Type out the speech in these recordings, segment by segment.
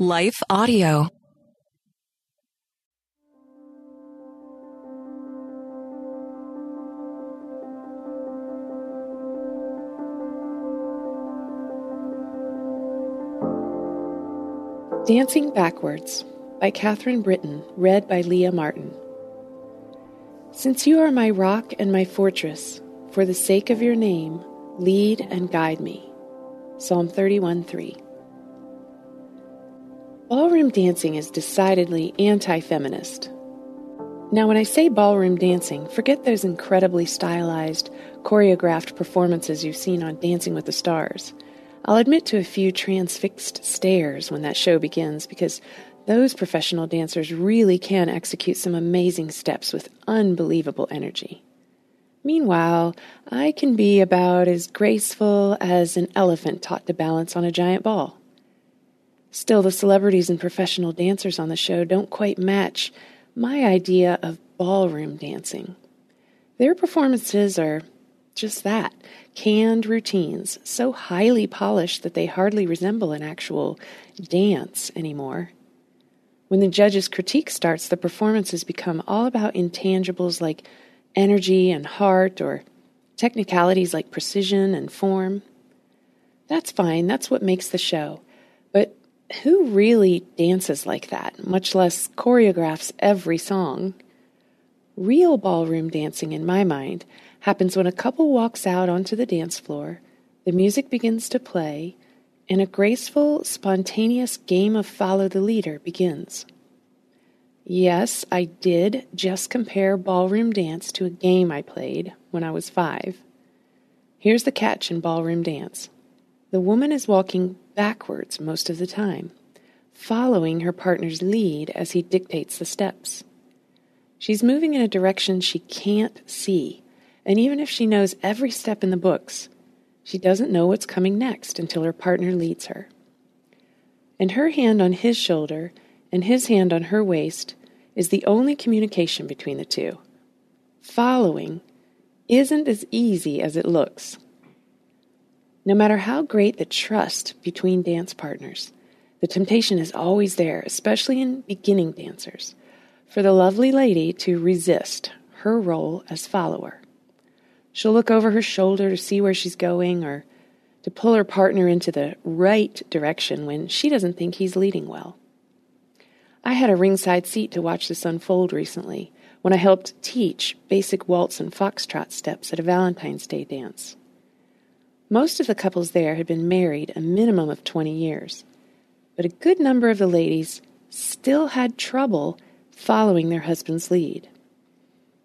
Life Audio. Dancing Backwards by Catherine Britton, read by Leah Martin. Since you are my rock and my fortress, for the sake of your name, lead and guide me. Psalm 31 3. Ballroom dancing is decidedly anti feminist. Now, when I say ballroom dancing, forget those incredibly stylized, choreographed performances you've seen on Dancing with the Stars. I'll admit to a few transfixed stares when that show begins because those professional dancers really can execute some amazing steps with unbelievable energy. Meanwhile, I can be about as graceful as an elephant taught to balance on a giant ball. Still, the celebrities and professional dancers on the show don't quite match my idea of ballroom dancing. Their performances are just that canned routines, so highly polished that they hardly resemble an actual dance anymore. When the judge's critique starts, the performances become all about intangibles like energy and heart, or technicalities like precision and form. That's fine, that's what makes the show. Who really dances like that, much less choreographs every song? Real ballroom dancing, in my mind, happens when a couple walks out onto the dance floor, the music begins to play, and a graceful, spontaneous game of follow the leader begins. Yes, I did just compare ballroom dance to a game I played when I was five. Here's the catch in ballroom dance the woman is walking backwards most of the time, following her partner's lead as he dictates the steps. She's moving in a direction she can't see and even if she knows every step in the books, she doesn't know what's coming next until her partner leads her. And her hand on his shoulder and his hand on her waist is the only communication between the two. Following isn't as easy as it looks. No matter how great the trust between dance partners, the temptation is always there, especially in beginning dancers, for the lovely lady to resist her role as follower. She'll look over her shoulder to see where she's going or to pull her partner into the right direction when she doesn't think he's leading well. I had a ringside seat to watch this unfold recently when I helped teach basic waltz and foxtrot steps at a Valentine's Day dance. Most of the couples there had been married a minimum of 20 years, but a good number of the ladies still had trouble following their husband's lead.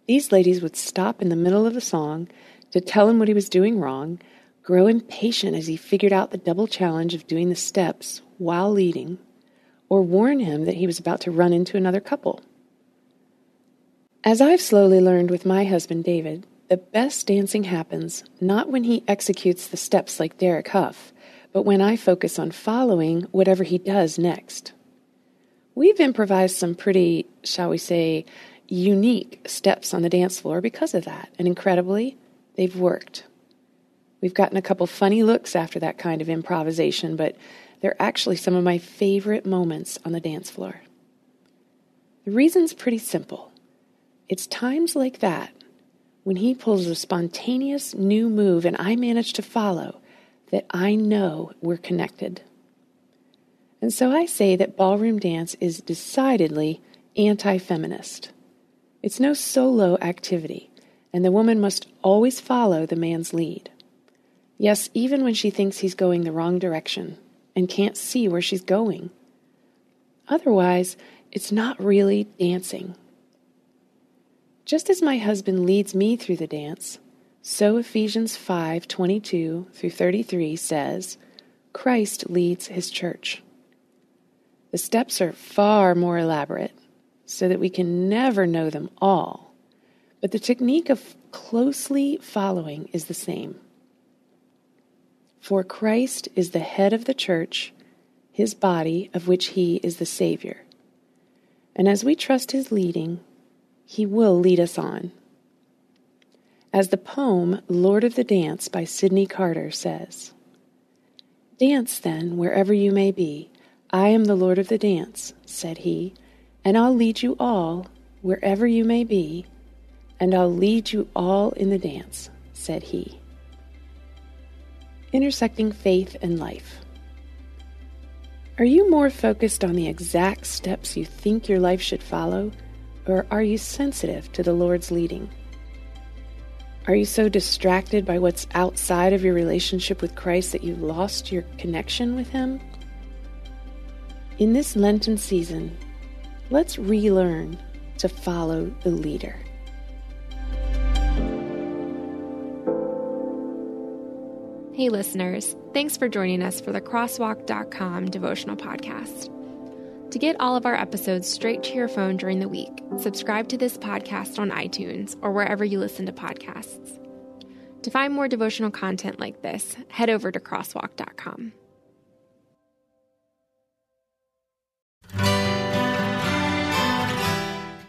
These ladies would stop in the middle of a song to tell him what he was doing wrong, grow impatient as he figured out the double challenge of doing the steps while leading, or warn him that he was about to run into another couple. As I've slowly learned with my husband David, the best dancing happens not when he executes the steps like Derek Hough, but when I focus on following whatever he does next. We've improvised some pretty, shall we say, unique steps on the dance floor because of that. And incredibly, they've worked. We've gotten a couple funny looks after that kind of improvisation, but they're actually some of my favorite moments on the dance floor. The reason's pretty simple. It's times like that, when he pulls a spontaneous new move and I manage to follow, that I know we're connected. And so I say that ballroom dance is decidedly anti feminist. It's no solo activity, and the woman must always follow the man's lead. Yes, even when she thinks he's going the wrong direction and can't see where she's going. Otherwise, it's not really dancing. Just as my husband leads me through the dance, so Ephesians 5:22 through 33 says, Christ leads his church. The steps are far more elaborate so that we can never know them all. But the technique of closely following is the same. For Christ is the head of the church, his body, of which he is the Savior. And as we trust his leading, he will lead us on. As the poem Lord of the Dance by Sydney Carter says Dance then wherever you may be, I am the Lord of the dance, said he, and I'll lead you all, wherever you may be, and I'll lead you all in the dance, said he. Intersecting faith and life. Are you more focused on the exact steps you think your life should follow, or are you sensitive to the Lord's leading? Are you so distracted by what's outside of your relationship with Christ that you've lost your connection with Him? In this Lenten season, let's relearn to follow the leader. Hey, listeners, thanks for joining us for the Crosswalk.com devotional podcast. To get all of our episodes straight to your phone during the week, subscribe to this podcast on iTunes or wherever you listen to podcasts. To find more devotional content like this, head over to Crosswalk.com.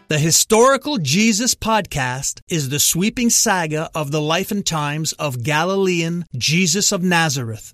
The Historical Jesus podcast is the sweeping saga of the life and times of Galilean Jesus of Nazareth,